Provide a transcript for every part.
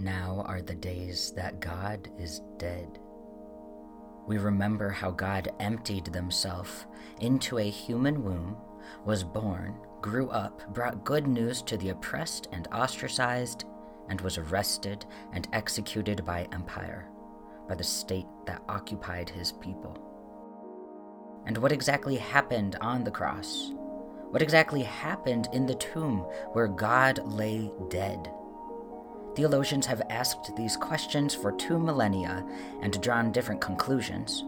Now are the days that God is dead. We remember how God emptied himself into a human womb, was born, grew up, brought good news to the oppressed and ostracized, and was arrested and executed by empire, by the state that occupied his people. And what exactly happened on the cross? What exactly happened in the tomb where God lay dead? Theologians have asked these questions for two millennia and drawn different conclusions.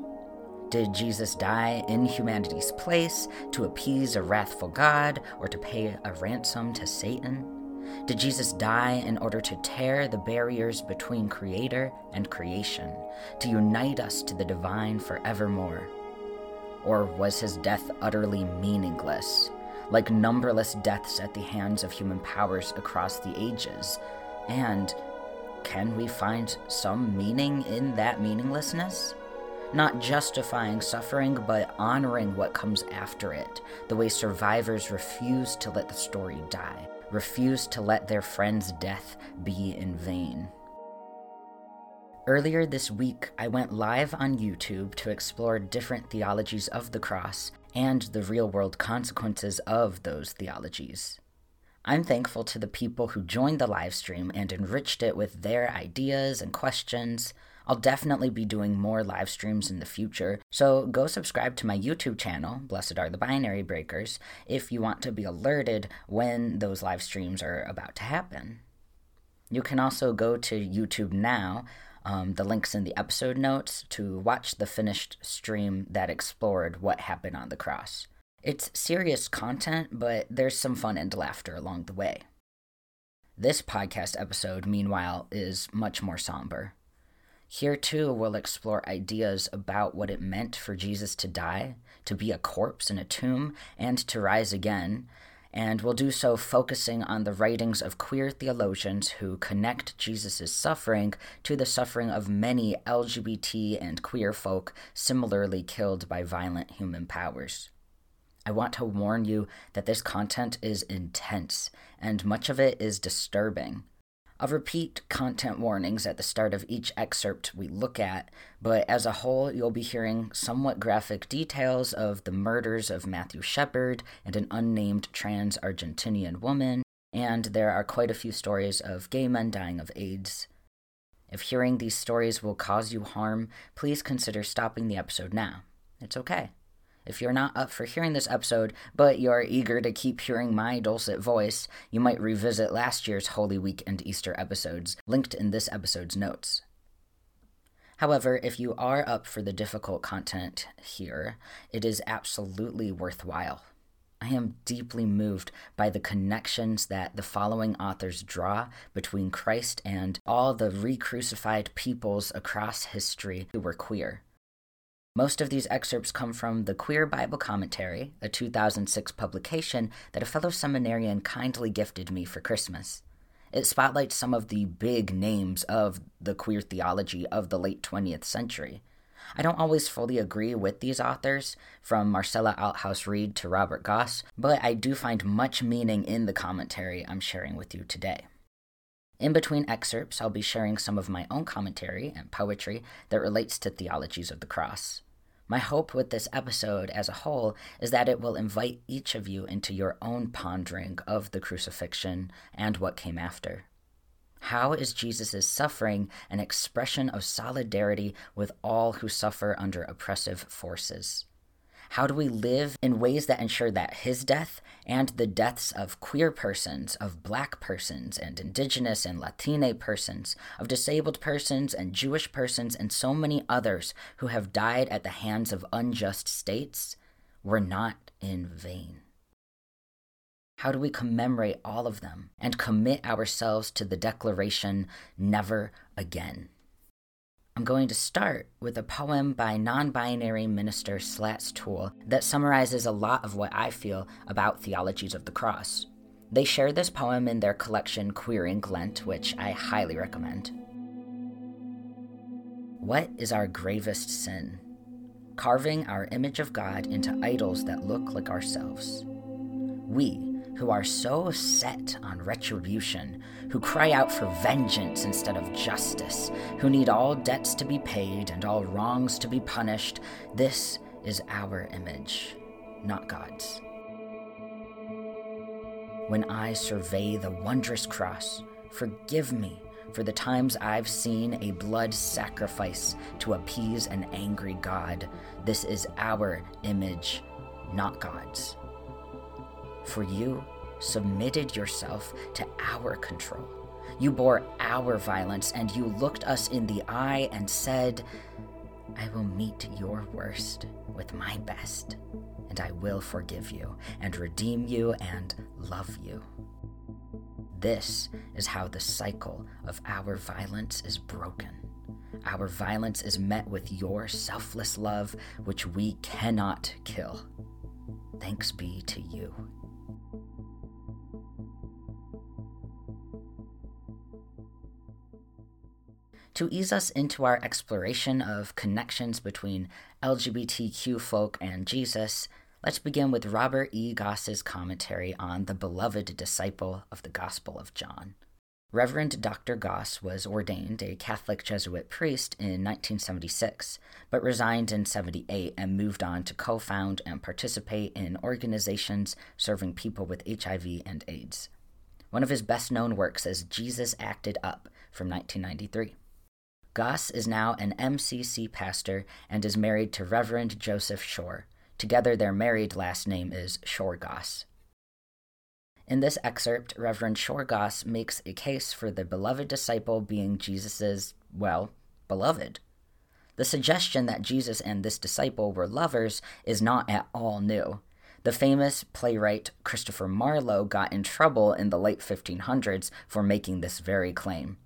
Did Jesus die in humanity's place to appease a wrathful God or to pay a ransom to Satan? Did Jesus die in order to tear the barriers between Creator and creation, to unite us to the divine forevermore? Or was his death utterly meaningless, like numberless deaths at the hands of human powers across the ages, and can we find some meaning in that meaninglessness? Not justifying suffering, but honoring what comes after it, the way survivors refuse to let the story die, refuse to let their friend's death be in vain. Earlier this week, I went live on YouTube to explore different theologies of the cross and the real world consequences of those theologies. I'm thankful to the people who joined the live stream and enriched it with their ideas and questions. I'll definitely be doing more live streams in the future, so go subscribe to my YouTube channel, Blessed Are the Binary Breakers, if you want to be alerted when those live streams are about to happen. You can also go to YouTube now, um, the links in the episode notes, to watch the finished stream that explored what happened on the cross. It's serious content, but there's some fun and laughter along the way. This podcast episode, meanwhile, is much more somber. Here, too, we'll explore ideas about what it meant for Jesus to die, to be a corpse in a tomb, and to rise again. And we'll do so focusing on the writings of queer theologians who connect Jesus' suffering to the suffering of many LGBT and queer folk similarly killed by violent human powers. I want to warn you that this content is intense, and much of it is disturbing. I'll repeat content warnings at the start of each excerpt we look at, but as a whole, you'll be hearing somewhat graphic details of the murders of Matthew Shepard and an unnamed trans Argentinian woman, and there are quite a few stories of gay men dying of AIDS. If hearing these stories will cause you harm, please consider stopping the episode now. It's okay. If you're not up for hearing this episode, but you're eager to keep hearing my dulcet voice, you might revisit last year's Holy Week and Easter episodes, linked in this episode's notes. However, if you are up for the difficult content here, it is absolutely worthwhile. I am deeply moved by the connections that the following authors draw between Christ and all the re crucified peoples across history who were queer. Most of these excerpts come from the Queer Bible Commentary, a 2006 publication that a fellow seminarian kindly gifted me for Christmas. It spotlights some of the big names of the queer theology of the late 20th century. I don't always fully agree with these authors, from Marcella Althaus Reid to Robert Goss, but I do find much meaning in the commentary I'm sharing with you today. In between excerpts, I'll be sharing some of my own commentary and poetry that relates to theologies of the cross. My hope with this episode as a whole is that it will invite each of you into your own pondering of the crucifixion and what came after. How is Jesus' suffering an expression of solidarity with all who suffer under oppressive forces? How do we live in ways that ensure that his death and the deaths of queer persons, of black persons, and indigenous and Latine persons, of disabled persons and Jewish persons, and so many others who have died at the hands of unjust states were not in vain? How do we commemorate all of them and commit ourselves to the declaration, never again? I'm going to start with a poem by non binary minister Slats Toole that summarizes a lot of what I feel about theologies of the cross. They share this poem in their collection Queering Lent, which I highly recommend. What is our gravest sin? Carving our image of God into idols that look like ourselves. We, who are so set on retribution, who cry out for vengeance instead of justice, who need all debts to be paid and all wrongs to be punished. This is our image, not God's. When I survey the wondrous cross, forgive me for the times I've seen a blood sacrifice to appease an angry God. This is our image, not God's. For you submitted yourself to our control. You bore our violence, and you looked us in the eye and said, I will meet your worst with my best, and I will forgive you, and redeem you, and love you. This is how the cycle of our violence is broken. Our violence is met with your selfless love, which we cannot kill. Thanks be to you. To ease us into our exploration of connections between LGBTQ folk and Jesus, Let's begin with Robert E. Goss's commentary on the beloved disciple of the Gospel of John. Reverend Dr. Goss was ordained a Catholic Jesuit priest in 1976, but resigned in 78 and moved on to co found and participate in organizations serving people with HIV and AIDS. One of his best known works is Jesus Acted Up from 1993. Goss is now an MCC pastor and is married to Reverend Joseph Shore, Together, their married last name is Shore Goss. In this excerpt, Reverend Shore Goss makes a case for the beloved disciple being Jesus's, well, beloved. The suggestion that Jesus and this disciple were lovers is not at all new. The famous playwright Christopher Marlowe got in trouble in the late 1500s for making this very claim.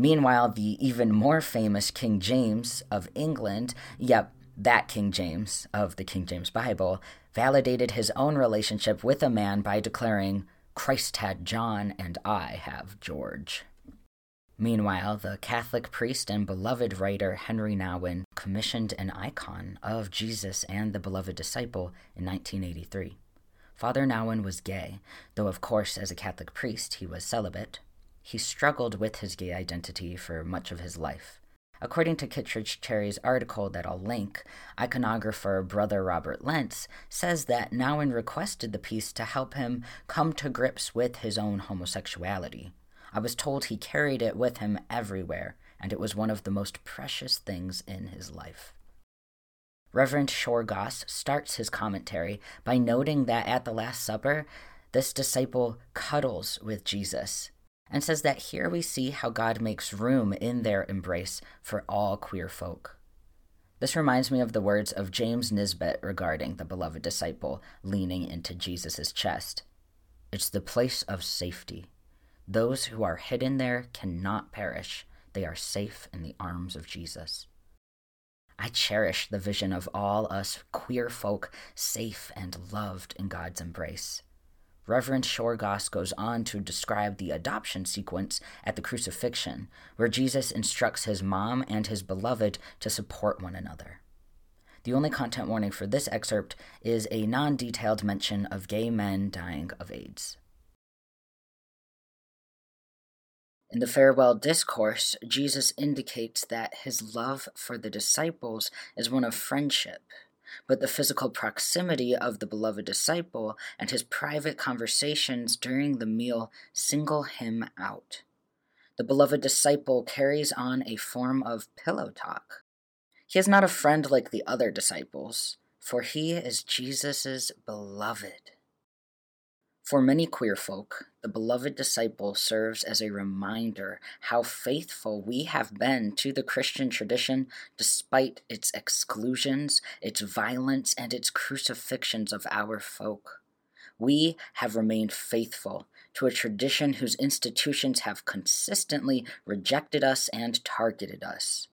Meanwhile, the even more famous King James of England, yep, that King James of the King James Bible validated his own relationship with a man by declaring, Christ had John and I have George. Meanwhile, the Catholic priest and beloved writer Henry Nouwen commissioned an icon of Jesus and the beloved disciple in 1983. Father Nouwen was gay, though, of course, as a Catholic priest, he was celibate. He struggled with his gay identity for much of his life. According to Kittredge Cherry's article that I'll link, iconographer Brother Robert Lentz says that Nouwen requested the piece to help him come to grips with his own homosexuality. I was told he carried it with him everywhere, and it was one of the most precious things in his life. Reverend Shore Goss starts his commentary by noting that at the Last Supper, this disciple cuddles with Jesus and says that here we see how God makes room in their embrace for all queer folk. This reminds me of the words of James Nisbet regarding the beloved disciple leaning into Jesus' chest. It's the place of safety. Those who are hidden there cannot perish, they are safe in the arms of Jesus. I cherish the vision of all us queer folk safe and loved in God's embrace. Reverend Shore Goss goes on to describe the adoption sequence at the crucifixion, where Jesus instructs his mom and his beloved to support one another. The only content warning for this excerpt is a non detailed mention of gay men dying of AIDS. In the farewell discourse, Jesus indicates that his love for the disciples is one of friendship but the physical proximity of the beloved disciple and his private conversations during the meal single him out. The beloved disciple carries on a form of pillow talk. He is not a friend like the other disciples, for he is Jesus' beloved. For many queer folk, the beloved disciple serves as a reminder how faithful we have been to the Christian tradition despite its exclusions, its violence, and its crucifixions of our folk. We have remained faithful to a tradition whose institutions have consistently rejected us and targeted us.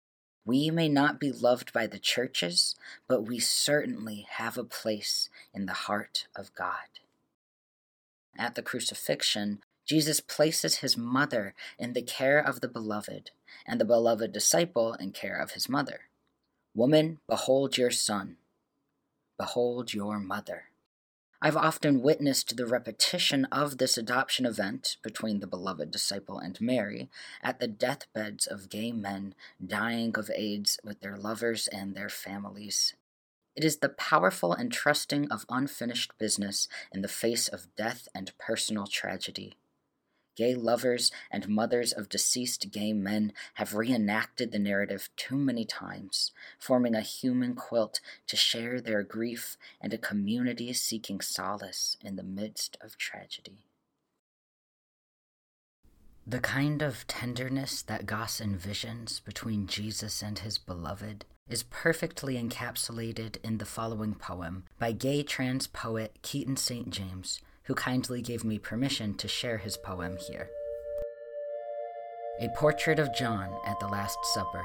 We may not be loved by the churches, but we certainly have a place in the heart of God. At the crucifixion, Jesus places his mother in the care of the beloved, and the beloved disciple in care of his mother. Woman, behold your son. Behold your mother. I've often witnessed the repetition of this adoption event between the beloved disciple and Mary at the deathbeds of gay men dying of AIDS with their lovers and their families. It is the powerful entrusting of unfinished business in the face of death and personal tragedy. Gay lovers and mothers of deceased gay men have reenacted the narrative too many times, forming a human quilt to share their grief and a community seeking solace in the midst of tragedy. The kind of tenderness that Goss envisions between Jesus and his beloved is perfectly encapsulated in the following poem by gay trans poet Keaton St. James, who kindly gave me permission to share his poem here. A Portrait of John at the Last Supper.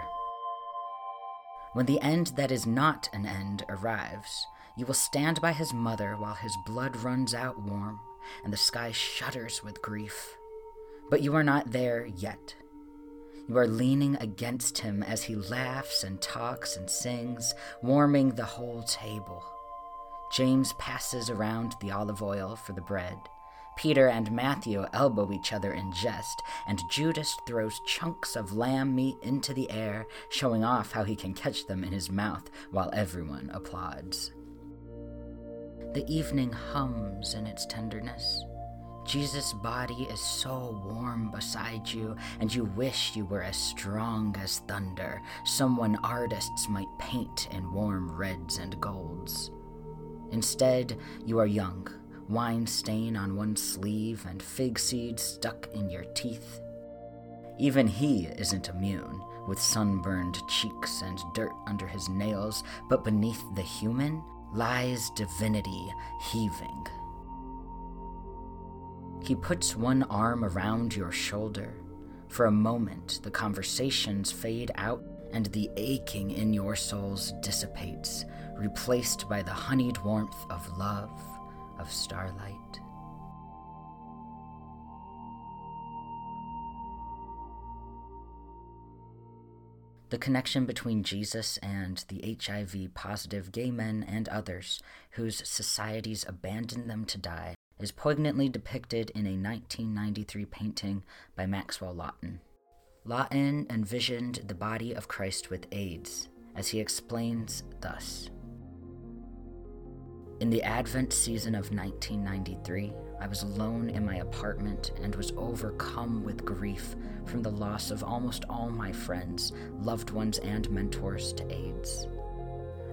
When the end that is not an end arrives, you will stand by his mother while his blood runs out warm and the sky shudders with grief. But you are not there yet. You are leaning against him as he laughs and talks and sings, warming the whole table. James passes around the olive oil for the bread. Peter and Matthew elbow each other in jest, and Judas throws chunks of lamb meat into the air, showing off how he can catch them in his mouth while everyone applauds. The evening hums in its tenderness. Jesus' body is so warm beside you, and you wish you were as strong as thunder, someone artists might paint in warm reds and golds. Instead, you are young, wine stain on one sleeve and fig seeds stuck in your teeth. Even he isn't immune, with sunburned cheeks and dirt under his nails, but beneath the human lies divinity heaving he puts one arm around your shoulder. For a moment, the conversations fade out and the aching in your souls dissipates, replaced by the honeyed warmth of love, of starlight. The connection between Jesus and the HIV positive gay men and others whose societies abandoned them to die is poignantly depicted in a 1993 painting by Maxwell Lawton. Lawton envisioned the body of Christ with AIDS, as he explains thus In the Advent season of 1993, I was alone in my apartment and was overcome with grief from the loss of almost all my friends, loved ones, and mentors to AIDS.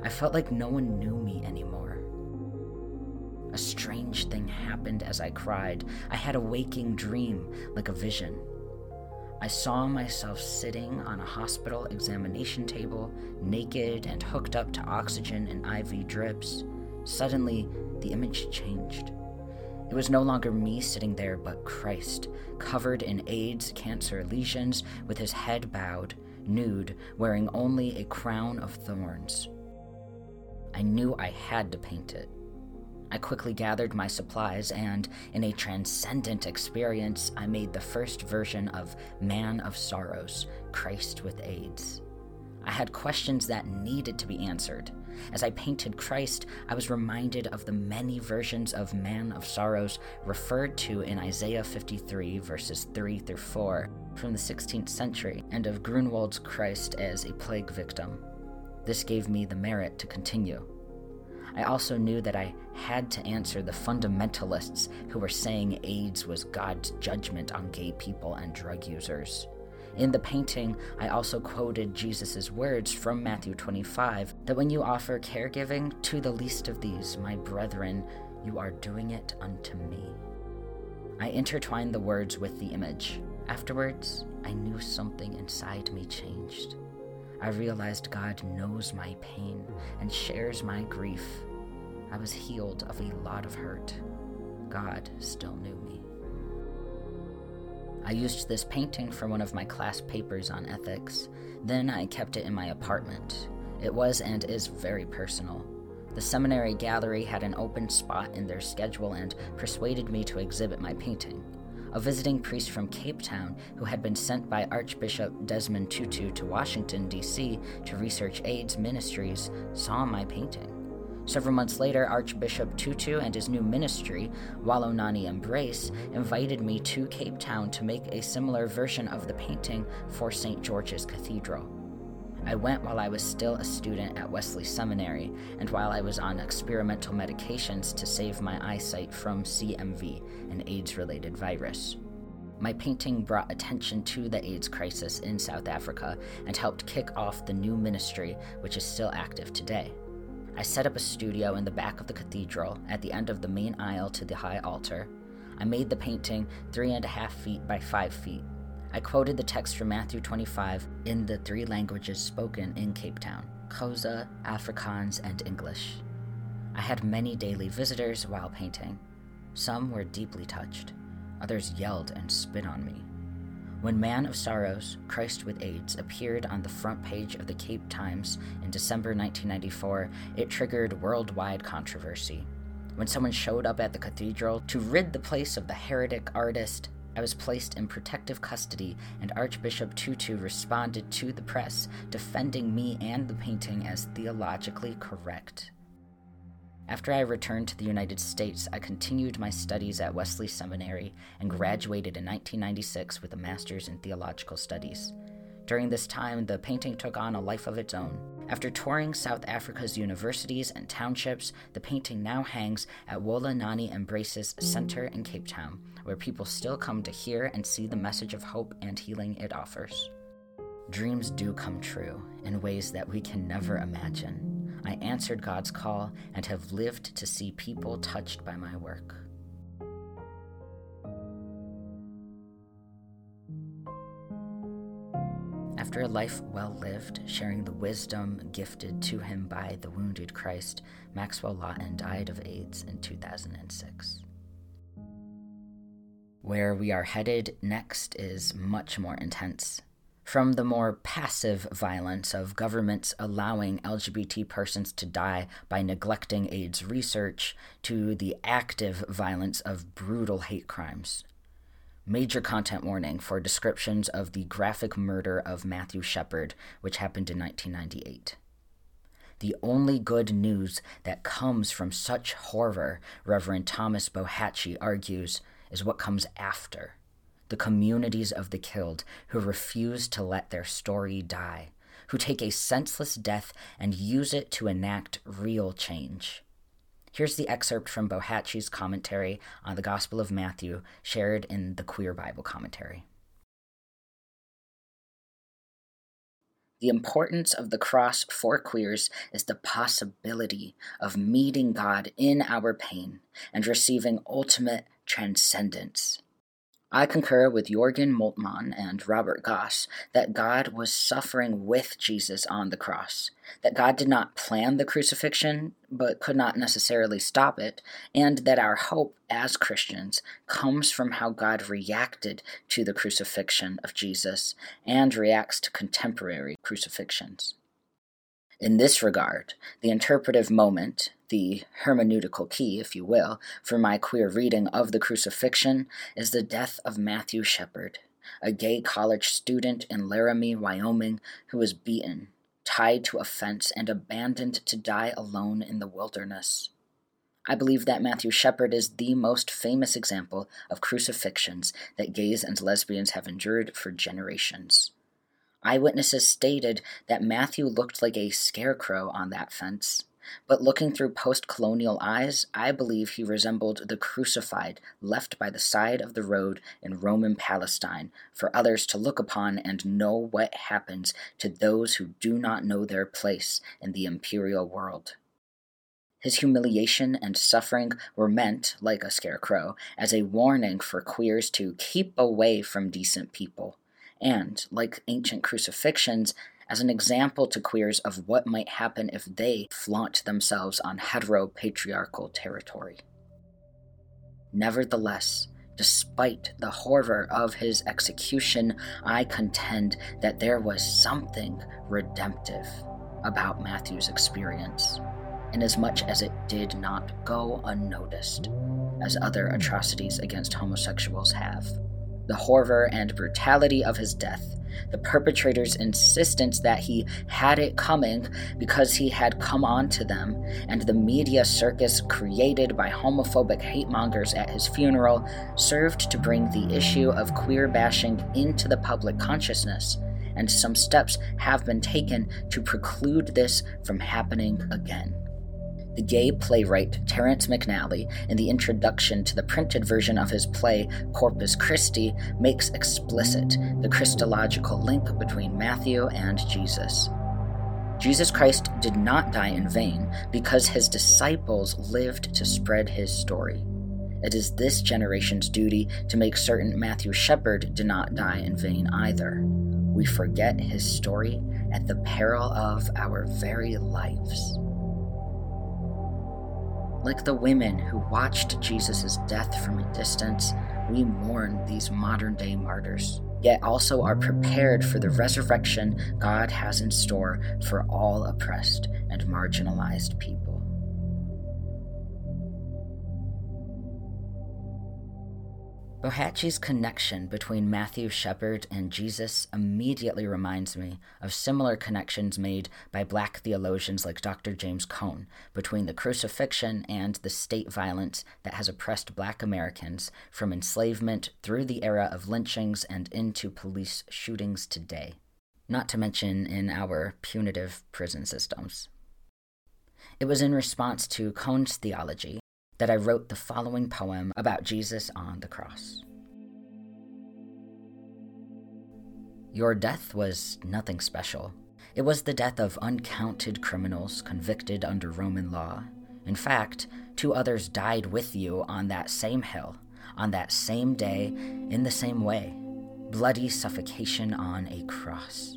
I felt like no one knew me anymore a strange thing happened as I cried. I had a waking dream, like a vision. I saw myself sitting on a hospital examination table, naked and hooked up to oxygen and IV drips. Suddenly, the image changed. It was no longer me sitting there, but Christ, covered in AIDS cancer lesions, with his head bowed, nude, wearing only a crown of thorns. I knew I had to paint it. I quickly gathered my supplies, and in a transcendent experience, I made the first version of Man of Sorrows Christ with AIDS. I had questions that needed to be answered. As I painted Christ, I was reminded of the many versions of Man of Sorrows referred to in Isaiah 53, verses 3 through 4, from the 16th century, and of Grunewald's Christ as a plague victim. This gave me the merit to continue. I also knew that I had to answer the fundamentalists who were saying AIDS was God's judgment on gay people and drug users. In the painting, I also quoted Jesus' words from Matthew 25 that when you offer caregiving to the least of these, my brethren, you are doing it unto me. I intertwined the words with the image. Afterwards, I knew something inside me changed. I realized God knows my pain and shares my grief. I was healed of a lot of hurt. God still knew me. I used this painting for one of my class papers on ethics. Then I kept it in my apartment. It was and is very personal. The seminary gallery had an open spot in their schedule and persuaded me to exhibit my painting a visiting priest from Cape Town who had been sent by Archbishop Desmond Tutu to Washington, D.C. to research AIDS ministries, saw my painting. Several months later, Archbishop Tutu and his new ministry, Wola Nani Embrace, invited me to Cape Town to make a similar version of the painting for St. George's Cathedral. I went while I was still a student at Wesley Seminary and while I was on experimental medications to save my eyesight from CMV, an AIDS related virus. My painting brought attention to the AIDS crisis in South Africa and helped kick off the new ministry, which is still active today. I set up a studio in the back of the cathedral at the end of the main aisle to the high altar. I made the painting three and a half feet by five feet. I quoted the text from Matthew 25 in the three languages spoken in Cape Town Xhosa, Afrikaans, and English. I had many daily visitors while painting. Some were deeply touched, others yelled and spit on me. When Man of Sorrows, Christ with AIDS appeared on the front page of the Cape Times in December 1994, it triggered worldwide controversy. When someone showed up at the cathedral to rid the place of the heretic artist, I was placed in protective custody, and Archbishop Tutu responded to the press, defending me and the painting as theologically correct. After I returned to the United States, I continued my studies at Wesley Seminary and graduated in 1996 with a master's in theological studies. During this time, the painting took on a life of its own. After touring South Africa's universities and townships, the painting now hangs at Wola Nani Embraces Center in Cape Town, where people still come to hear and see the message of hope and healing it offers. Dreams do come true in ways that we can never imagine. I answered God's call and have lived to see people touched by my work. After a life well lived, sharing the wisdom gifted to him by the wounded Christ, Maxwell Lawton died of AIDS in 2006. Where we are headed next is much more intense from the more passive violence of governments allowing LGBT persons to die by neglecting AIDS research to the active violence of brutal hate crimes. Major content warning for descriptions of the graphic murder of Matthew Shepard, which happened in 1998. The only good news that comes from such horror, Reverend Thomas Bohache argues, is what comes after the communities of the killed who refuse to let their story die, who take a senseless death and use it to enact real change. Here's the excerpt from Bohache's commentary on the Gospel of Matthew, shared in the Queer Bible Commentary. The importance of the cross for queers is the possibility of meeting God in our pain and receiving ultimate transcendence. I concur with Jürgen Moltmann and Robert Goss that God was suffering with Jesus on the cross, that God did not plan the crucifixion, but could not necessarily stop it, and that our hope as Christians comes from how God reacted to the crucifixion of Jesus and reacts to contemporary crucifixions. In this regard, the interpretive moment, the hermeneutical key, if you will, for my queer reading of the crucifixion is the death of Matthew Shepard, a gay college student in Laramie, Wyoming, who was beaten, tied to a fence, and abandoned to die alone in the wilderness. I believe that Matthew Shepard is the most famous example of crucifixions that gays and lesbians have endured for generations. Eyewitnesses stated that Matthew looked like a scarecrow on that fence. But looking through post colonial eyes, I believe he resembled the crucified left by the side of the road in Roman Palestine for others to look upon and know what happens to those who do not know their place in the imperial world. His humiliation and suffering were meant, like a scarecrow, as a warning for queers to keep away from decent people and, like ancient crucifixions, as an example to queers of what might happen if they flaunt themselves on heteropatriarchal territory. Nevertheless, despite the horror of his execution, I contend that there was something redemptive about Matthew's experience, inasmuch as it did not go unnoticed, as other atrocities against homosexuals have. The horror and brutality of his death the perpetrator's insistence that he had it coming because he had come on to them, and the media circus created by homophobic hate mongers at his funeral served to bring the issue of queer bashing into the public consciousness, and some steps have been taken to preclude this from happening again. The gay playwright Terrence McNally, in the introduction to the printed version of his play Corpus Christi, makes explicit the Christological link between Matthew and Jesus. Jesus Christ did not die in vain because his disciples lived to spread his story. It is this generation's duty to make certain Matthew Shepard did not die in vain either. We forget his story at the peril of our very lives. Like the women who watched Jesus' death from a distance, we mourn these modern day martyrs, yet also are prepared for the resurrection God has in store for all oppressed and marginalized people. Bohache's connection between Matthew Shepard and Jesus immediately reminds me of similar connections made by black theologians like Dr. James Cone between the crucifixion and the state violence that has oppressed black Americans from enslavement through the era of lynchings and into police shootings today, not to mention in our punitive prison systems. It was in response to Cone's theology that I wrote the following poem about Jesus on the cross. Your death was nothing special. It was the death of uncounted criminals convicted under Roman law. In fact, two others died with you on that same hill, on that same day, in the same way bloody suffocation on a cross.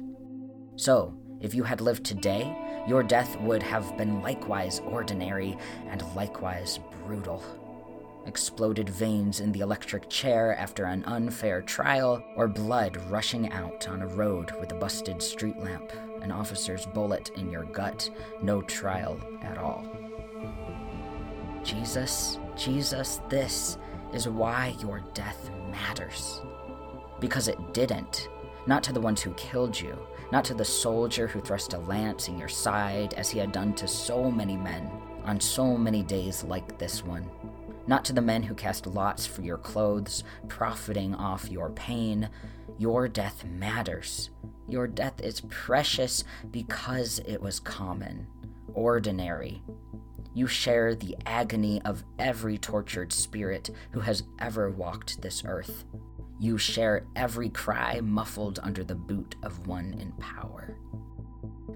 So, if you had lived today, your death would have been likewise ordinary and likewise brutal. Exploded veins in the electric chair after an unfair trial, or blood rushing out on a road with a busted street lamp, an officer's bullet in your gut, no trial at all. Jesus, Jesus, this is why your death matters. Because it didn't. Not to the ones who killed you, not to the soldier who thrust a lance in your side as he had done to so many men on so many days like this one. Not to the men who cast lots for your clothes, profiting off your pain. Your death matters. Your death is precious because it was common, ordinary. You share the agony of every tortured spirit who has ever walked this earth. You share every cry muffled under the boot of one in power.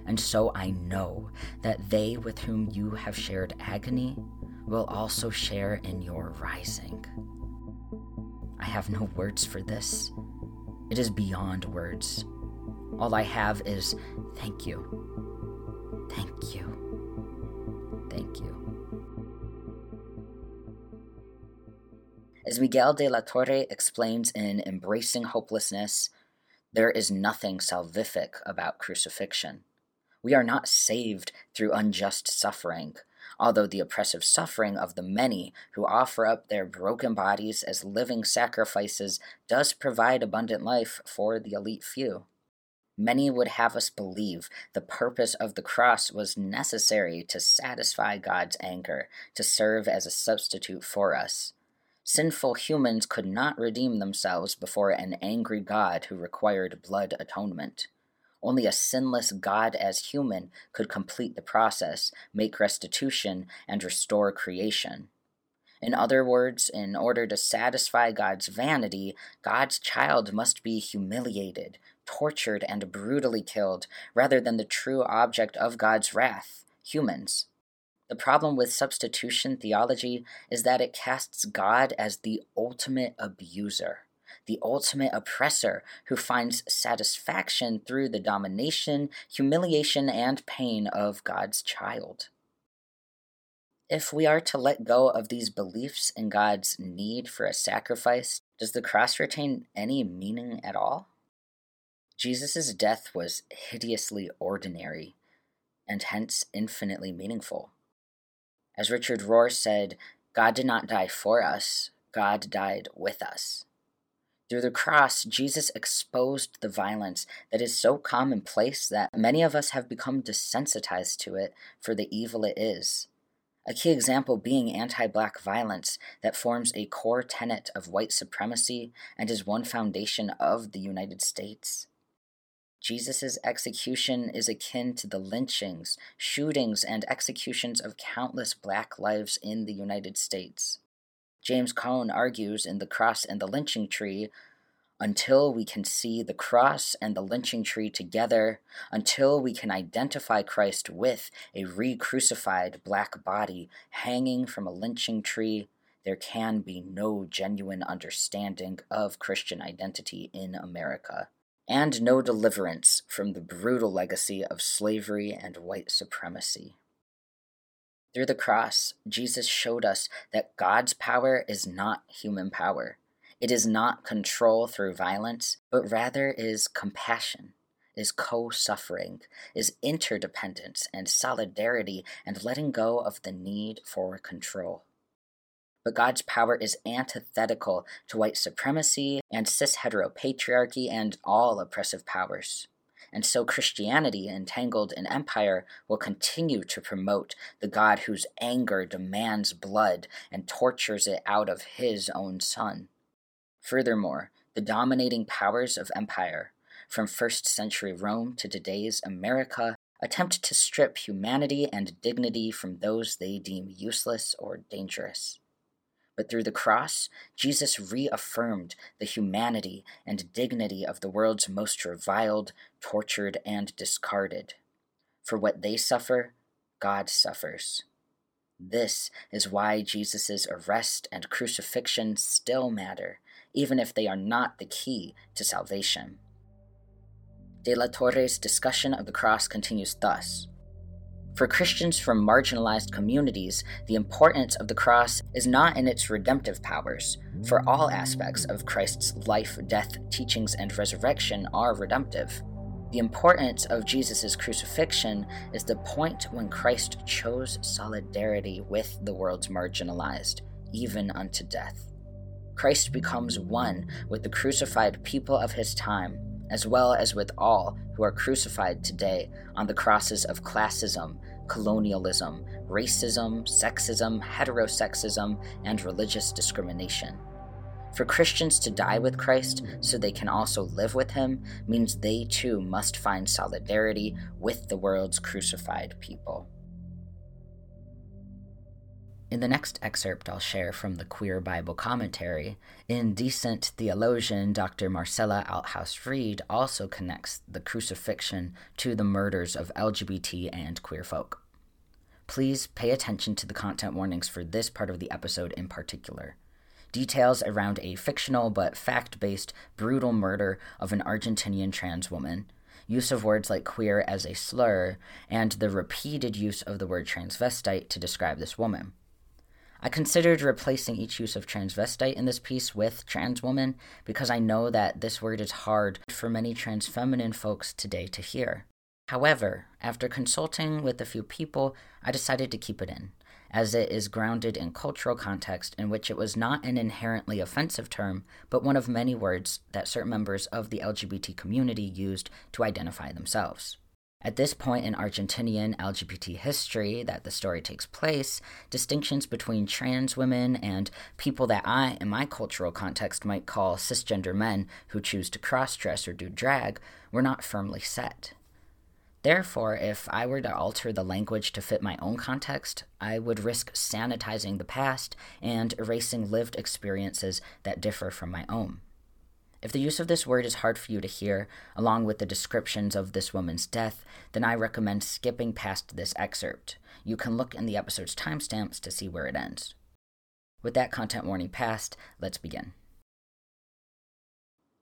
And so I know that they with whom you have shared agony will also share in your rising. I have no words for this. It is beyond words. All I have is thank you. Thank you. Thank you. As Miguel de la Torre explains in Embracing Hopelessness, there is nothing salvific about crucifixion. We are not saved through unjust suffering, although the oppressive suffering of the many who offer up their broken bodies as living sacrifices does provide abundant life for the elite few. Many would have us believe the purpose of the cross was necessary to satisfy God's anger, to serve as a substitute for us. Sinful humans could not redeem themselves before an angry God who required blood atonement. Only a sinless God as human could complete the process, make restitution, and restore creation. In other words, in order to satisfy God's vanity, God's child must be humiliated, tortured, and brutally killed, rather than the true object of God's wrath, humans. The problem with substitution theology is that it casts God as the ultimate abuser, the ultimate oppressor who finds satisfaction through the domination, humiliation, and pain of God's child. If we are to let go of these beliefs in God's need for a sacrifice, does the cross retain any meaning at all? Jesus' death was hideously ordinary and hence infinitely meaningful. As Richard Rohr said, God did not die for us, God died with us. Through the cross, Jesus exposed the violence that is so commonplace that many of us have become desensitized to it for the evil it is. A key example being anti black violence that forms a core tenet of white supremacy and is one foundation of the United States. Jesus' execution is akin to the lynchings, shootings, and executions of countless black lives in the United States. James Cone argues in The Cross and the Lynching Tree until we can see the cross and the lynching tree together, until we can identify Christ with a re crucified black body hanging from a lynching tree, there can be no genuine understanding of Christian identity in America, and no deliverance from the brutal legacy of slavery and white supremacy. Through the cross, Jesus showed us that God's power is not human power. It is not control through violence, but rather is compassion, is co suffering, is interdependence and solidarity and letting go of the need for control. But God's power is antithetical to white supremacy and cis heteropatriarchy and all oppressive powers. And so Christianity, entangled in empire, will continue to promote the God whose anger demands blood and tortures it out of his own son. Furthermore, the dominating powers of empire, from first century Rome to today's America, attempt to strip humanity and dignity from those they deem useless or dangerous. But through the cross, Jesus reaffirmed the humanity and dignity of the world's most reviled, tortured, and discarded. For what they suffer, God suffers. This is why Jesus' arrest and crucifixion still matter, even if they are not the key to salvation. De la Torre's discussion of the cross continues thus. For Christians from marginalized communities, the importance of the cross is not in its redemptive powers, for all aspects of Christ's life, death, teachings, and resurrection are redemptive. The importance of Jesus' crucifixion is the point when Christ chose solidarity with the world's marginalized, even unto death. Christ becomes one with the crucified people of his time, as well as with all who are crucified today on the crosses of classism, colonialism, racism, sexism, heterosexism, and religious discrimination. For Christians to die with Christ so they can also live with him means they too must find solidarity with the world's crucified people. In the next excerpt I'll share from the Queer Bible Commentary, indecent theologian Dr. Marcella Althaus Reid also connects the crucifixion to the murders of LGBT and queer folk. Please pay attention to the content warnings for this part of the episode in particular. Details around a fictional but fact based brutal murder of an Argentinian trans woman, use of words like queer as a slur, and the repeated use of the word transvestite to describe this woman. I considered replacing each use of transvestite in this piece with trans woman because I know that this word is hard for many trans feminine folks today to hear. However, after consulting with a few people, I decided to keep it in, as it is grounded in cultural context in which it was not an inherently offensive term, but one of many words that certain members of the LGBT community used to identify themselves. At this point in Argentinian LGBT history that the story takes place, distinctions between trans women and people that I, in my cultural context, might call cisgender men who choose to cross dress or do drag were not firmly set. Therefore, if I were to alter the language to fit my own context, I would risk sanitizing the past and erasing lived experiences that differ from my own. If the use of this word is hard for you to hear, along with the descriptions of this woman's death, then I recommend skipping past this excerpt. You can look in the episode's timestamps to see where it ends. With that content warning passed, let's begin.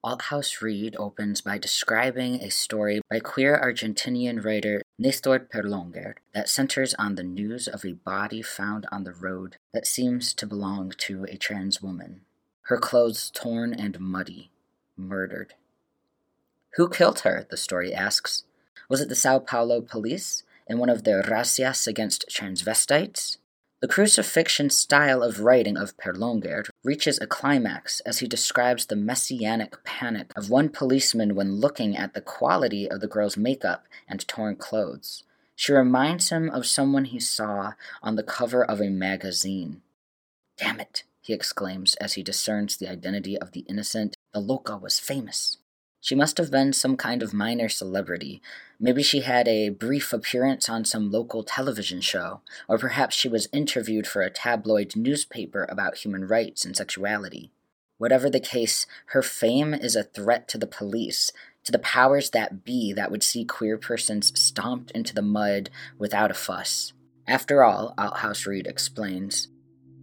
Althaus Reid opens by describing a story by queer Argentinian writer Nestor Perlongher that centers on the news of a body found on the road that seems to belong to a trans woman. Her clothes torn and muddy, murdered. Who killed her? the story asks. Was it the Sao Paulo police in one of their razzias against transvestites? The crucifixion style of writing of Perlongher reaches a climax as he describes the messianic panic of one policeman when looking at the quality of the girl's makeup and torn clothes. She reminds him of someone he saw on the cover of a magazine. Damn it, he exclaims as he discerns the identity of the innocent. The Loca was famous. She must have been some kind of minor celebrity. Maybe she had a brief appearance on some local television show, or perhaps she was interviewed for a tabloid newspaper about human rights and sexuality. Whatever the case, her fame is a threat to the police, to the powers that be that would see queer persons stomped into the mud without a fuss. After all, Althaus-Reid explains,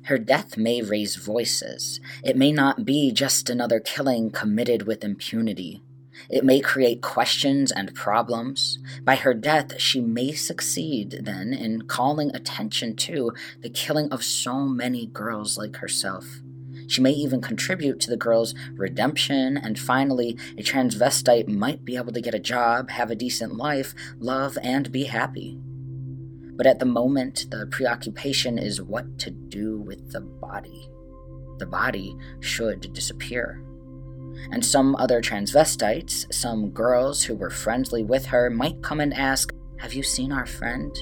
her death may raise voices. It may not be just another killing committed with impunity. It may create questions and problems. By her death, she may succeed, then, in calling attention to the killing of so many girls like herself. She may even contribute to the girl's redemption, and finally, a transvestite might be able to get a job, have a decent life, love, and be happy. But at the moment, the preoccupation is what to do with the body. The body should disappear. And some other transvestites, some girls who were friendly with her, might come and ask, Have you seen our friend?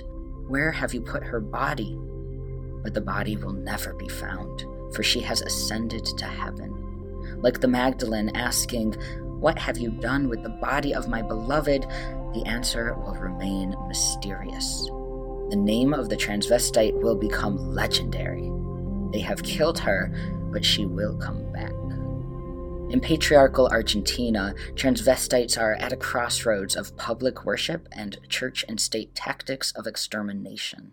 Where have you put her body? But the body will never be found, for she has ascended to heaven. Like the Magdalene asking, What have you done with the body of my beloved? The answer will remain mysterious the name of the transvestite will become legendary. They have killed her, but she will come back. In patriarchal Argentina, transvestites are at a crossroads of public worship and church and state tactics of extermination.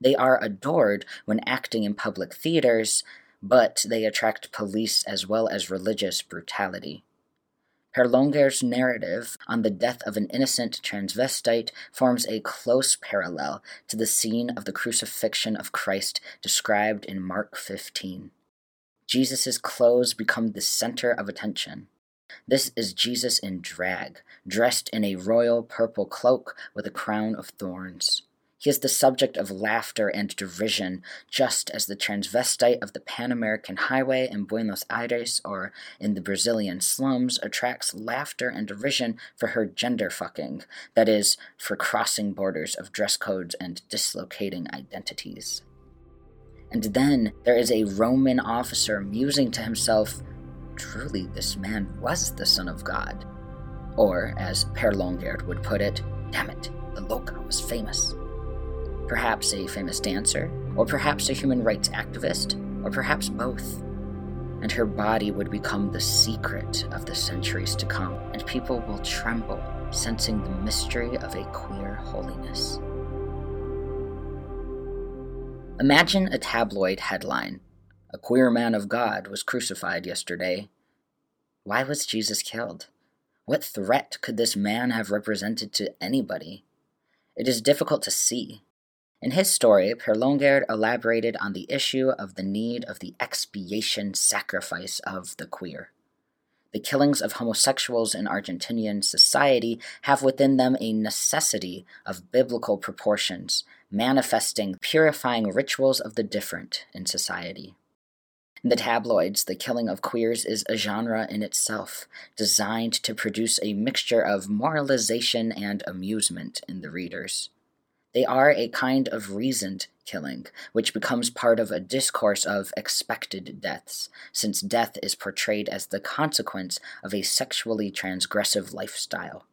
They are adored when acting in public theaters, but they attract police as well as religious brutality. Perlongher's narrative on the death of an innocent transvestite forms a close parallel to the scene of the crucifixion of Christ described in Mark 15. Jesus' clothes become the center of attention. This is Jesus in drag, dressed in a royal purple cloak with a crown of thorns. He is the subject of laughter and derision, just as the transvestite of the Pan American Highway in Buenos Aires or in the Brazilian slums attracts laughter and derision for her gender fucking, that is, for crossing borders of dress codes and dislocating identities. And then there is a Roman officer musing to himself, Truly, this man was the Son of God. Or, as Perlongher would put it, damn it, the Loca was famous perhaps a famous dancer, or perhaps a human rights activist, or perhaps both. And her body would become the secret of the centuries to come, and people will tremble, sensing the mystery of a queer holiness. Imagine a tabloid headline A queer man of God was crucified yesterday. Why was Jesus killed? What threat could this man have represented to anybody? It is difficult to see, in his story, Perlongher elaborated on the issue of the need of the expiation sacrifice of the queer. The killings of homosexuals in Argentinian society have within them a necessity of biblical proportions, manifesting purifying rituals of the different in society. In the tabloids, the killing of queers is a genre in itself, designed to produce a mixture of moralization and amusement in the readers. They are a kind of reasoned killing, which becomes part of a discourse of expected deaths, since death is portrayed as the consequence of a sexually transgressive lifestyle.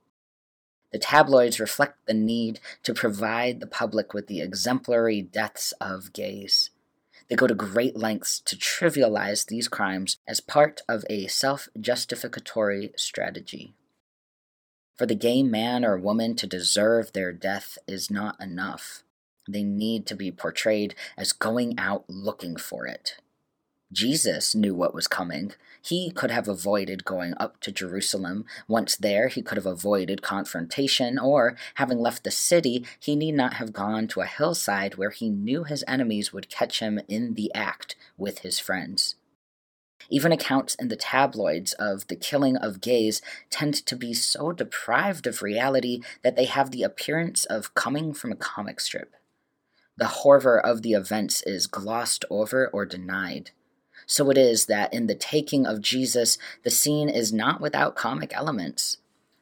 The tabloids reflect the need to provide the public with the exemplary deaths of gays. They go to great lengths to trivialize these crimes as part of a self justificatory strategy. For the gay man or woman to deserve their death is not enough. They need to be portrayed as going out looking for it. Jesus knew what was coming. He could have avoided going up to Jerusalem. Once there, he could have avoided confrontation, or, having left the city, he need not have gone to a hillside where he knew his enemies would catch him in the act with his friends. Even accounts in the tabloids of the killing of gays tend to be so deprived of reality that they have the appearance of coming from a comic strip. The horror of the events is glossed over or denied. So it is that in the taking of Jesus, the scene is not without comic elements.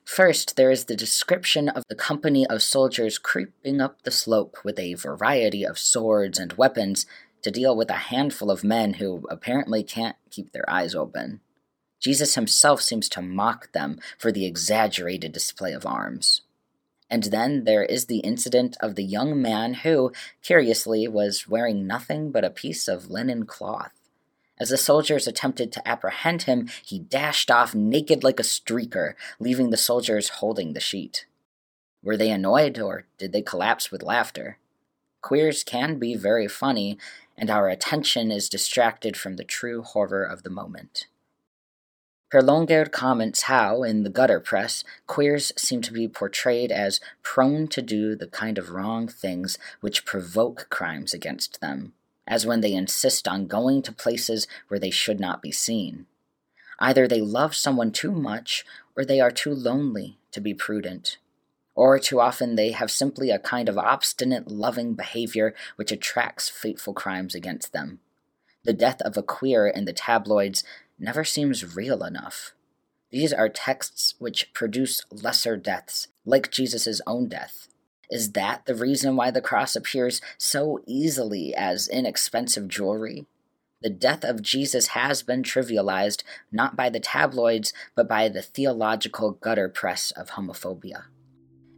First, there is the description of the company of soldiers creeping up the slope with a variety of swords and weapons to deal with a handful of men who apparently can't keep their eyes open. Jesus himself seems to mock them for the exaggerated display of arms. And then there is the incident of the young man who, curiously, was wearing nothing but a piece of linen cloth. As the soldiers attempted to apprehend him, he dashed off naked like a streaker, leaving the soldiers holding the sheet. Were they annoyed, or did they collapse with laughter? Queers can be very funny, and our attention is distracted from the true horror of the moment. Perlongher comments how, in the gutter press, queers seem to be portrayed as prone to do the kind of wrong things which provoke crimes against them as when they insist on going to places where they should not be seen. Either they love someone too much, or they are too lonely to be prudent. Or too often they have simply a kind of obstinate, loving behavior which attracts fateful crimes against them. The death of a queer in the tabloids never seems real enough. These are texts which produce lesser deaths, like Jesus' own death. Is that the reason why the cross appears so easily as inexpensive jewelry? The death of Jesus has been trivialized not by the tabloids, but by the theological gutter press of homophobia.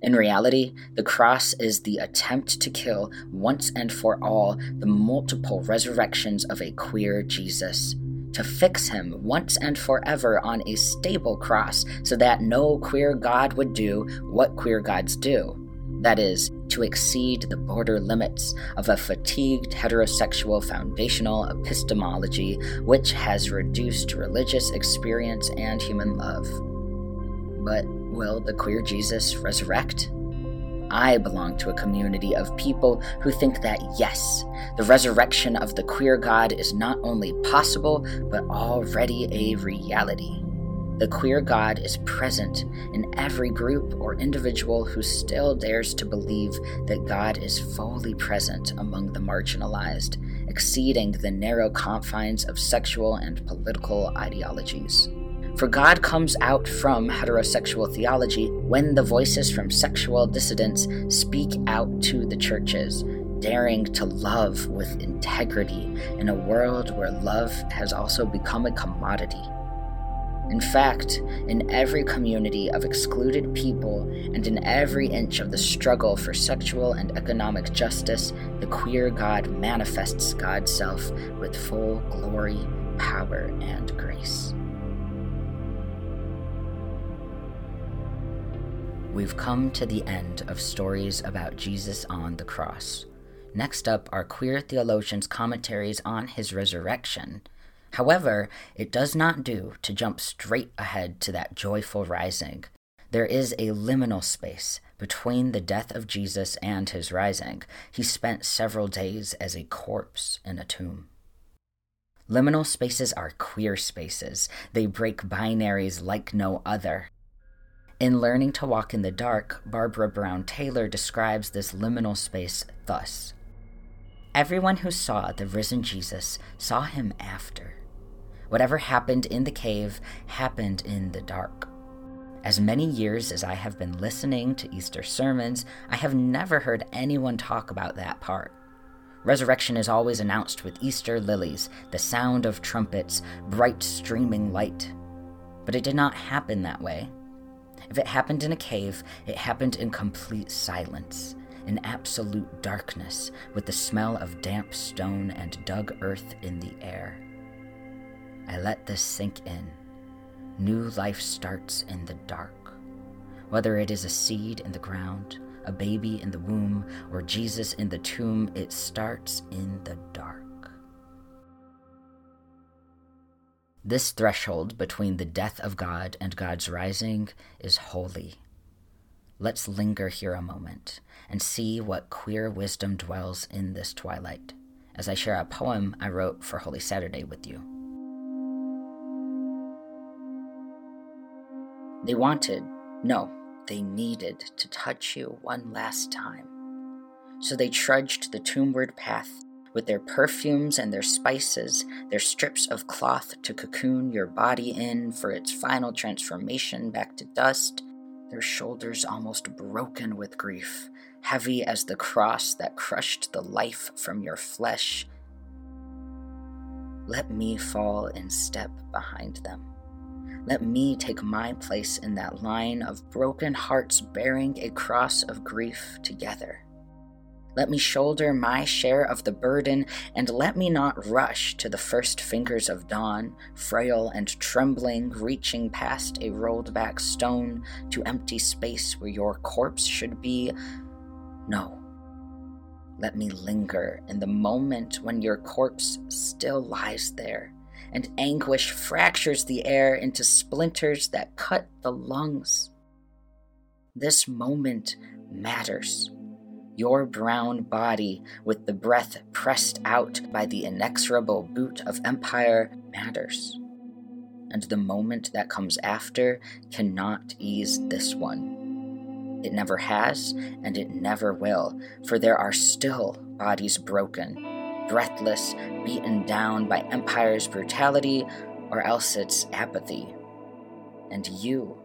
In reality, the cross is the attempt to kill once and for all the multiple resurrections of a queer Jesus, to fix him once and forever on a stable cross so that no queer God would do what queer gods do that is, to exceed the border limits of a fatigued heterosexual foundational epistemology which has reduced religious experience and human love. But will the queer Jesus resurrect? I belong to a community of people who think that yes, the resurrection of the queer God is not only possible, but already a reality. The queer God is present in every group or individual who still dares to believe that God is fully present among the marginalized, exceeding the narrow confines of sexual and political ideologies. For God comes out from heterosexual theology when the voices from sexual dissidents speak out to the churches, daring to love with integrity in a world where love has also become a commodity. In fact, in every community of excluded people and in every inch of the struggle for sexual and economic justice, the queer God manifests God's self with full glory, power, and grace. We've come to the end of stories about Jesus on the cross. Next up are queer theologians' commentaries on his resurrection However, it does not do to jump straight ahead to that joyful rising. There is a liminal space between the death of Jesus and his rising. He spent several days as a corpse in a tomb. Liminal spaces are queer spaces. They break binaries like no other. In Learning to Walk in the Dark, Barbara Brown Taylor describes this liminal space thus Everyone who saw the risen Jesus saw him after. Whatever happened in the cave happened in the dark. As many years as I have been listening to Easter sermons, I have never heard anyone talk about that part. Resurrection is always announced with Easter lilies, the sound of trumpets, bright streaming light. But it did not happen that way. If it happened in a cave, it happened in complete silence, in absolute darkness, with the smell of damp stone and dug earth in the air. I let this sink in. New life starts in the dark. Whether it is a seed in the ground, a baby in the womb, or Jesus in the tomb, it starts in the dark. This threshold between the death of God and God's rising is holy. Let's linger here a moment and see what queer wisdom dwells in this twilight as I share a poem I wrote for Holy Saturday with you. They wanted, no, they needed to touch you one last time. So they trudged the tombward path with their perfumes and their spices, their strips of cloth to cocoon your body in for its final transformation back to dust, their shoulders almost broken with grief, heavy as the cross that crushed the life from your flesh. Let me fall in step behind them. Let me take my place in that line of broken hearts bearing a cross of grief together. Let me shoulder my share of the burden, and let me not rush to the first fingers of dawn, frail and trembling, reaching past a rolled back stone to empty space where your corpse should be. No. Let me linger in the moment when your corpse still lies there, and anguish fractures the air into splinters that cut the lungs. This moment matters your brown body, with the breath pressed out by the inexorable boot of empire, matters. And the moment that comes after cannot ease this one. It never has, and it never will, for there are still bodies broken, breathless, beaten down by empire's brutality, or else its apathy. And you,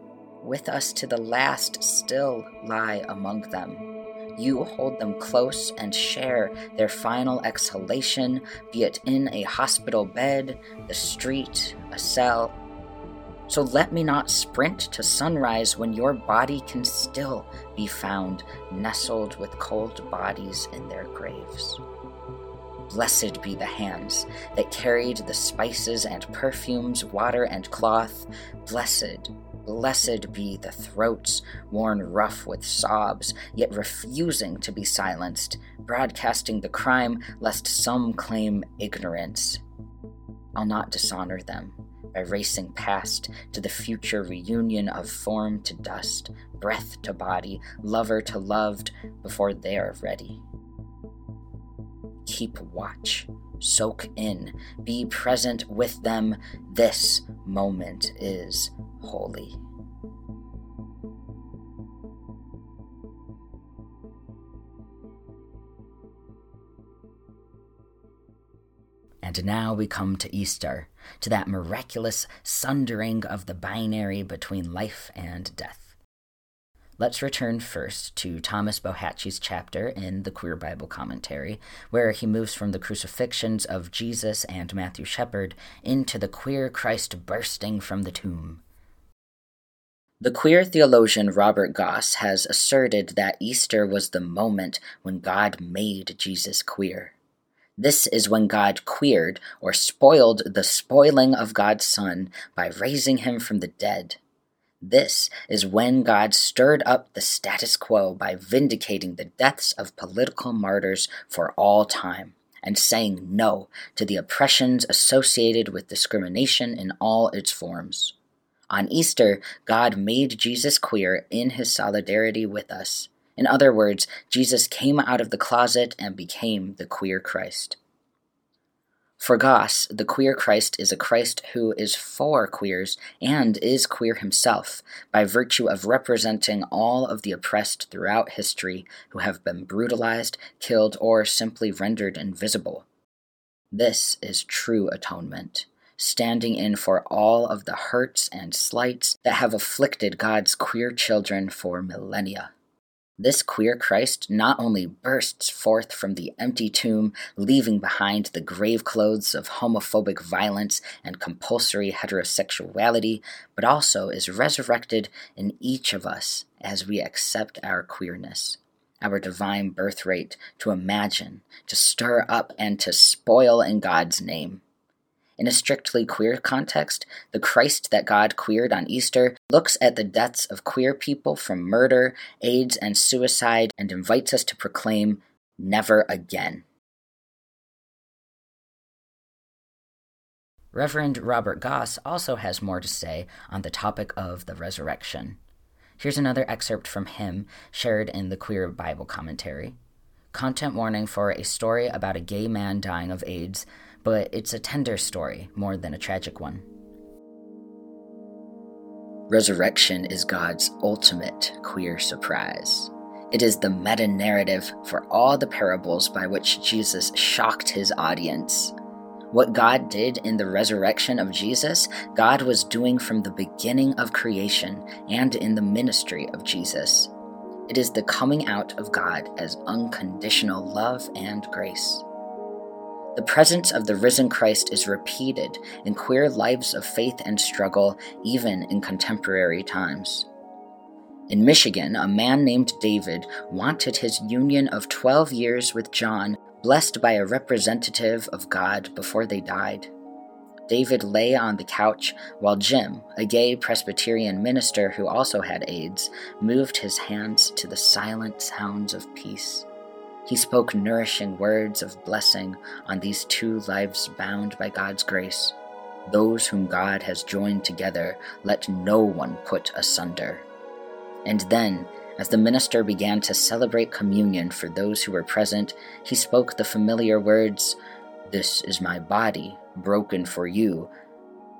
with us to the last, still lie among them you hold them close and share their final exhalation, be it in a hospital bed, the street, a cell. So let me not sprint to sunrise when your body can still be found nestled with cold bodies in their graves. Blessed be the hands that carried the spices and perfumes, water and cloth. Blessed Blessed be the throats worn rough with sobs, yet refusing to be silenced, broadcasting the crime lest some claim ignorance. I'll not dishonor them by racing past to the future reunion of form to dust, breath to body, lover to loved before they are ready. Keep watch, soak in, be present with them. This moment is holy. And now we come to Easter, to that miraculous sundering of the binary between life and death. Let's return first to Thomas Bohache's chapter in the Queer Bible Commentary, where he moves from the crucifixions of Jesus and Matthew Shepard into the queer Christ bursting from the tomb. The queer theologian Robert Goss has asserted that Easter was the moment when God made Jesus queer. This is when God queered or spoiled the spoiling of God's Son by raising him from the dead. This is when God stirred up the status quo by vindicating the deaths of political martyrs for all time and saying no to the oppressions associated with discrimination in all its forms. On Easter, God made Jesus queer in his solidarity with us. In other words, Jesus came out of the closet and became the queer Christ. For Goss, the queer Christ is a Christ who is for queers and is queer himself, by virtue of representing all of the oppressed throughout history who have been brutalized, killed, or simply rendered invisible. This is true atonement standing in for all of the hurts and slights that have afflicted God's queer children for millennia. This queer Christ not only bursts forth from the empty tomb, leaving behind the grave clothes of homophobic violence and compulsory heterosexuality, but also is resurrected in each of us as we accept our queerness, our divine birthright to imagine, to stir up, and to spoil in God's name. In a strictly queer context, the Christ that God queered on Easter looks at the deaths of queer people from murder, AIDS, and suicide and invites us to proclaim, Never again. Reverend Robert Goss also has more to say on the topic of the resurrection. Here's another excerpt from him shared in the Queer Bible Commentary. Content warning for a story about a gay man dying of AIDS but it's a tender story more than a tragic one. Resurrection is God's ultimate queer surprise. It is the meta narrative for all the parables by which Jesus shocked his audience. What God did in the resurrection of Jesus, God was doing from the beginning of creation and in the ministry of Jesus. It is the coming out of God as unconditional love and grace. The presence of the risen Christ is repeated in queer lives of faith and struggle, even in contemporary times. In Michigan, a man named David wanted his union of 12 years with John blessed by a representative of God before they died. David lay on the couch while Jim, a gay Presbyterian minister who also had AIDS, moved his hands to the silent sounds of peace. He spoke nourishing words of blessing on these two lives bound by God's grace. Those whom God has joined together, let no one put asunder. And then, as the minister began to celebrate communion for those who were present, he spoke the familiar words, This is my body, broken for you.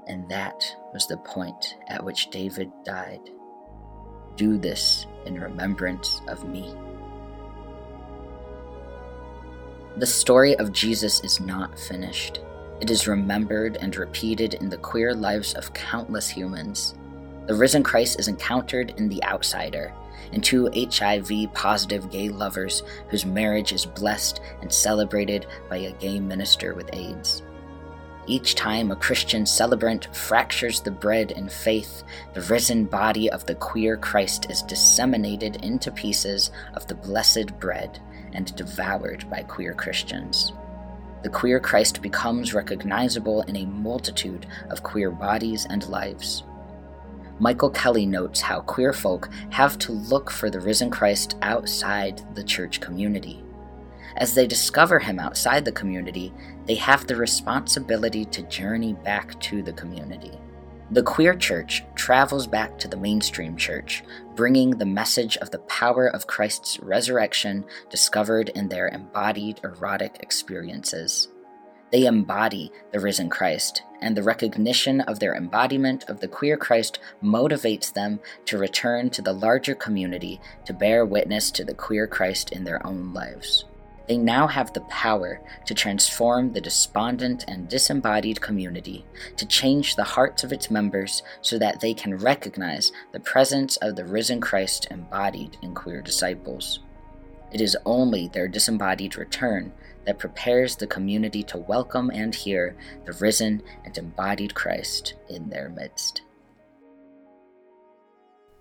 And that was the point at which David died. Do this in remembrance of me. The story of Jesus is not finished. It is remembered and repeated in the queer lives of countless humans. The risen Christ is encountered in The Outsider, in two HIV positive gay lovers whose marriage is blessed and celebrated by a gay minister with AIDS. Each time a Christian celebrant fractures the bread in faith, the risen body of the queer Christ is disseminated into pieces of the blessed bread and devoured by queer Christians. The queer Christ becomes recognizable in a multitude of queer bodies and lives. Michael Kelly notes how queer folk have to look for the risen Christ outside the church community. As they discover him outside the community, they have the responsibility to journey back to the community. The queer church travels back to the mainstream church, bringing the message of the power of Christ's resurrection discovered in their embodied erotic experiences. They embody the risen Christ, and the recognition of their embodiment of the queer Christ motivates them to return to the larger community to bear witness to the queer Christ in their own lives. They now have the power to transform the despondent and disembodied community, to change the hearts of its members so that they can recognize the presence of the risen Christ embodied in queer disciples. It is only their disembodied return that prepares the community to welcome and hear the risen and embodied Christ in their midst.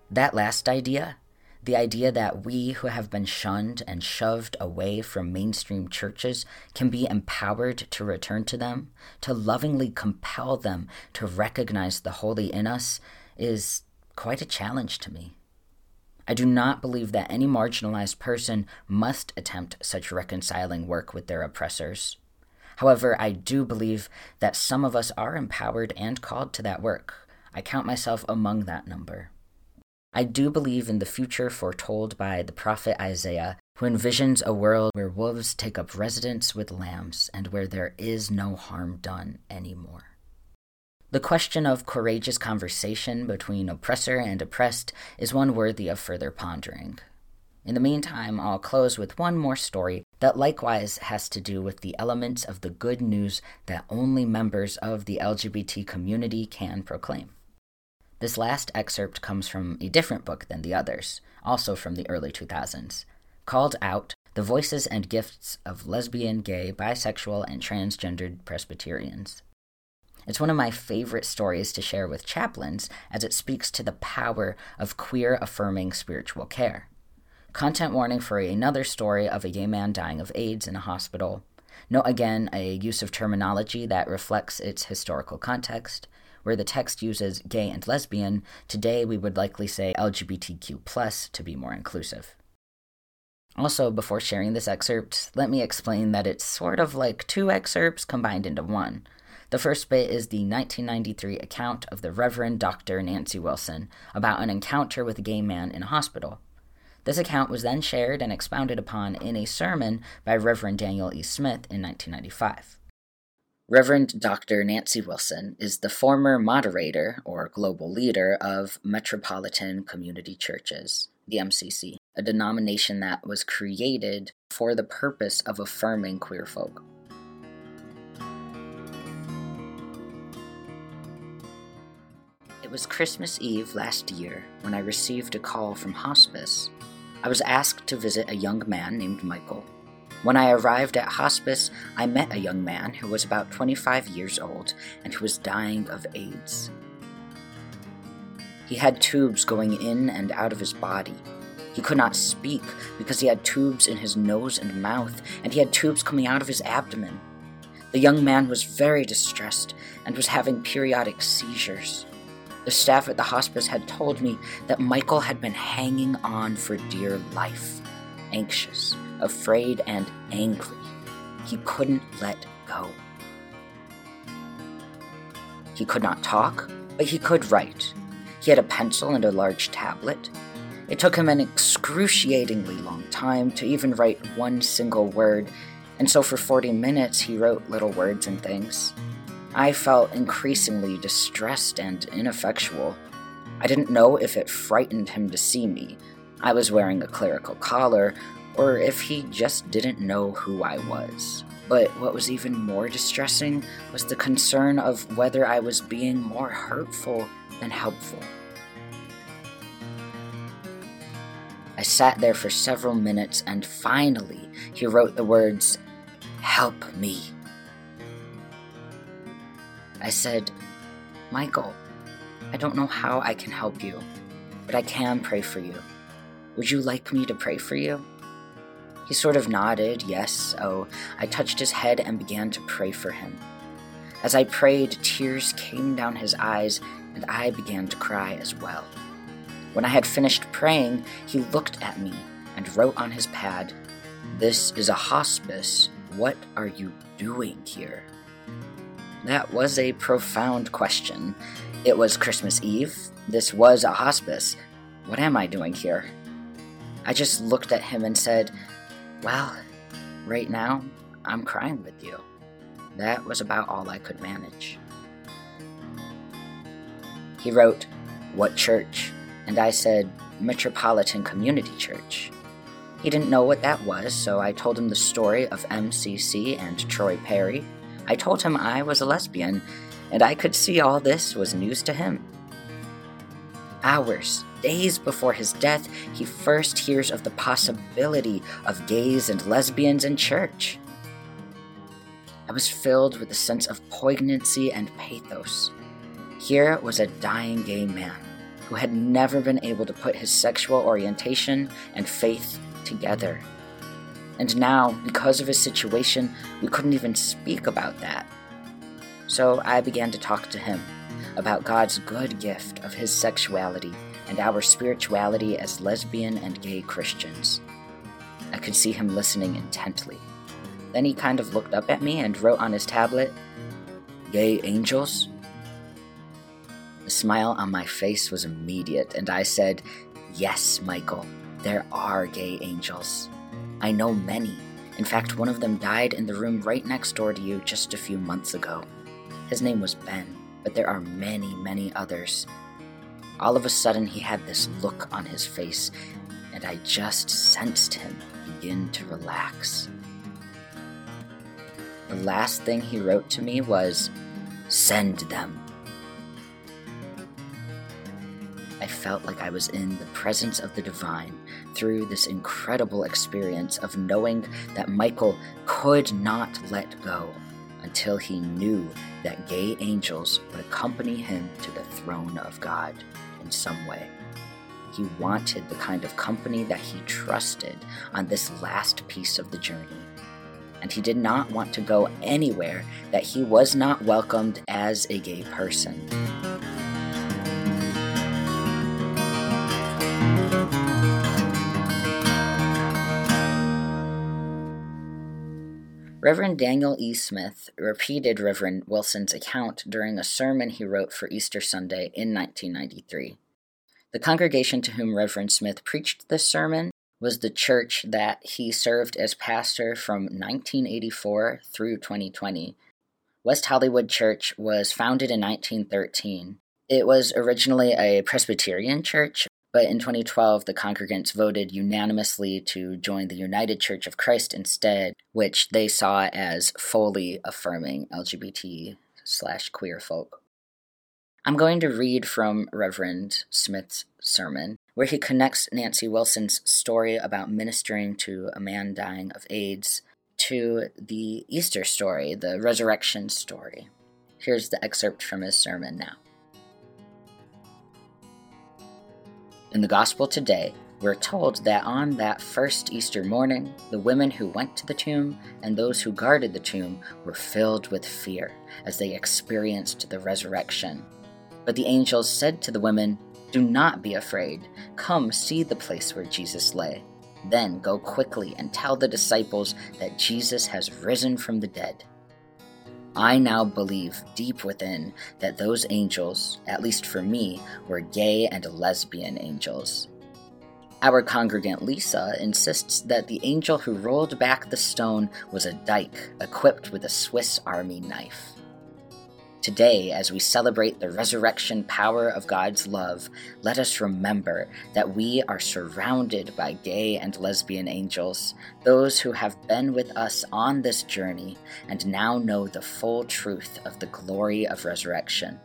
That last idea, the idea that we who have been shunned and shoved away from mainstream churches can be empowered to return to them, to lovingly compel them to recognize the holy in us, is quite a challenge to me. I do not believe that any marginalized person must attempt such reconciling work with their oppressors. However, I do believe that some of us are empowered and called to that work. I count myself among that number. I do believe in the future foretold by the prophet Isaiah, who envisions a world where wolves take up residence with lambs and where there is no harm done anymore. The question of courageous conversation between oppressor and oppressed is one worthy of further pondering. In the meantime, I'll close with one more story that likewise has to do with the elements of the good news that only members of the LGBT community can proclaim. This last excerpt comes from a different book than the others, also from the early 2000s, called Out The Voices and Gifts of Lesbian, Gay, Bisexual, and Transgendered Presbyterians. It's one of my favorite stories to share with chaplains as it speaks to the power of queer affirming spiritual care. Content warning for another story of a gay man dying of AIDS in a hospital. Note again a use of terminology that reflects its historical context. Where the text uses gay and lesbian, today we would likely say LGBTQ to be more inclusive. Also, before sharing this excerpt, let me explain that it's sort of like two excerpts combined into one. The first bit is the 1993 account of the Reverend Dr. Nancy Wilson about an encounter with a gay man in a hospital. This account was then shared and expounded upon in a sermon by Reverend Daniel E. Smith in 1995. Reverend Dr. Nancy Wilson is the former moderator or global leader of Metropolitan Community Churches, the MCC, a denomination that was created for the purpose of affirming queer folk. It was Christmas Eve last year when I received a call from hospice. I was asked to visit a young man named Michael. When I arrived at hospice, I met a young man who was about 25 years old and who was dying of AIDS. He had tubes going in and out of his body. He could not speak because he had tubes in his nose and mouth, and he had tubes coming out of his abdomen. The young man was very distressed and was having periodic seizures. The staff at the hospice had told me that Michael had been hanging on for dear life, anxious, afraid, and angry. He couldn't let go. He could not talk, but he could write. He had a pencil and a large tablet. It took him an excruciatingly long time to even write one single word, and so for 40 minutes he wrote little words and things. I felt increasingly distressed and ineffectual. I didn't know if it frightened him to see me. I was wearing a clerical collar, or if he just didn't know who I was. But what was even more distressing was the concern of whether I was being more hurtful than helpful. I sat there for several minutes and finally he wrote the words, Help me. I said, Michael, I don't know how I can help you, but I can pray for you. Would you like me to pray for you? He sort of nodded, yes, oh. I touched his head and began to pray for him. As I prayed, tears came down his eyes, and I began to cry as well. When I had finished praying, he looked at me and wrote on his pad, This is a hospice. What are you doing here? That was a profound question. It was Christmas Eve. This was a hospice. What am I doing here? I just looked at him and said, Well, right now, I'm crying with you. That was about all I could manage. He wrote, What church? And I said, Metropolitan Community Church. He didn't know what that was, so I told him the story of MCC and Troy Perry I told him I was a lesbian, and I could see all this was news to him. Hours, days before his death, he first hears of the possibility of gays and lesbians in church. I was filled with a sense of poignancy and pathos. Here was a dying gay man who had never been able to put his sexual orientation and faith together. And now, because of his situation, we couldn't even speak about that. So I began to talk to him about God's good gift of his sexuality and our spirituality as lesbian and gay Christians. I could see him listening intently. Then he kind of looked up at me and wrote on his tablet, Gay angels? The smile on my face was immediate, and I said, Yes, Michael, there are gay angels. I know many. In fact, one of them died in the room right next door to you just a few months ago. His name was Ben, but there are many, many others. All of a sudden, he had this look on his face, and I just sensed him begin to relax. The last thing he wrote to me was, Send them. I felt like I was in the presence of the divine through this incredible experience of knowing that Michael could not let go until he knew that gay angels would accompany him to the throne of God in some way. He wanted the kind of company that he trusted on this last piece of the journey. And he did not want to go anywhere that he was not welcomed as a gay person. Reverend Daniel E. Smith repeated Reverend Wilson's account during a sermon he wrote for Easter Sunday in 1993. The congregation to whom Reverend Smith preached this sermon was the church that he served as pastor from 1984 through 2020. West Hollywood Church was founded in 1913. It was originally a Presbyterian church, But in 2012, the congregants voted unanimously to join the United Church of Christ instead, which they saw as fully affirming LGBT slash queer folk. I'm going to read from Reverend Smith's sermon, where he connects Nancy Wilson's story about ministering to a man dying of AIDS to the Easter story, the resurrection story. Here's the excerpt from his sermon now. In the Gospel today, we're told that on that first Easter morning, the women who went to the tomb and those who guarded the tomb were filled with fear as they experienced the resurrection. But the angels said to the women, Do not be afraid. Come see the place where Jesus lay. Then go quickly and tell the disciples that Jesus has risen from the dead. I now believe deep within that those angels, at least for me, were gay and lesbian angels. Our congregant Lisa insists that the angel who rolled back the stone was a dyke equipped with a Swiss Army knife. Today, as we celebrate the resurrection power of God's love, let us remember that we are surrounded by gay and lesbian angels, those who have been with us on this journey and now know the full truth of the glory of resurrection.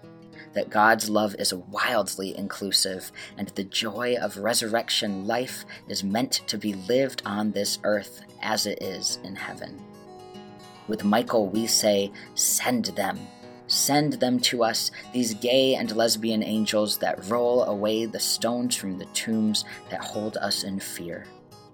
That God's love is wildly inclusive, and the joy of resurrection life is meant to be lived on this earth as it is in heaven. With Michael, we say, Send them Send them to us, these gay and lesbian angels that roll away the stones from the tombs that hold us in fear.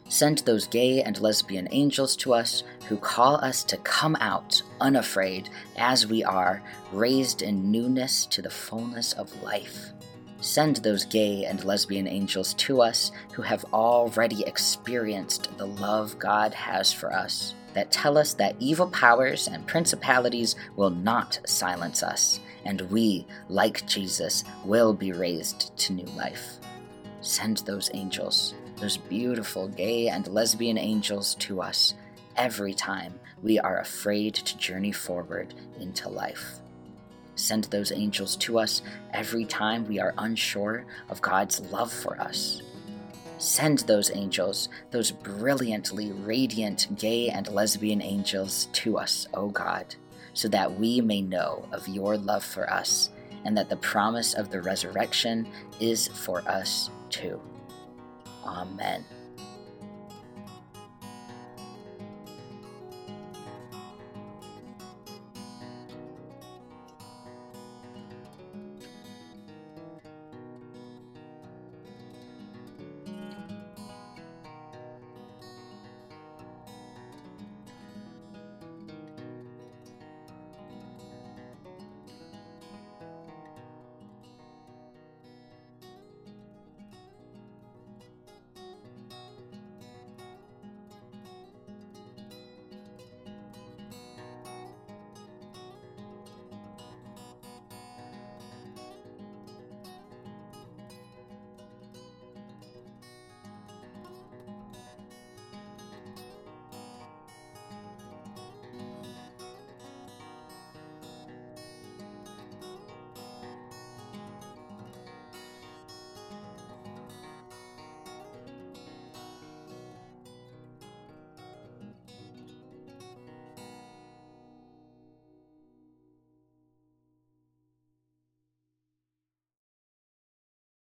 Send those gay and lesbian angels to us who call us to come out unafraid as we are, raised in newness to the fullness of life. Send those gay and lesbian angels to us who have already experienced the love God has for us that tell us that evil powers and principalities will not silence us, and we, like Jesus, will be raised to new life. Send those angels, those beautiful gay and lesbian angels, to us every time we are afraid to journey forward into life. Send those angels to us every time we are unsure of God's love for us Send those angels, those brilliantly radiant gay and lesbian angels, to us, O God, so that we may know of your love for us and that the promise of the resurrection is for us too. Amen.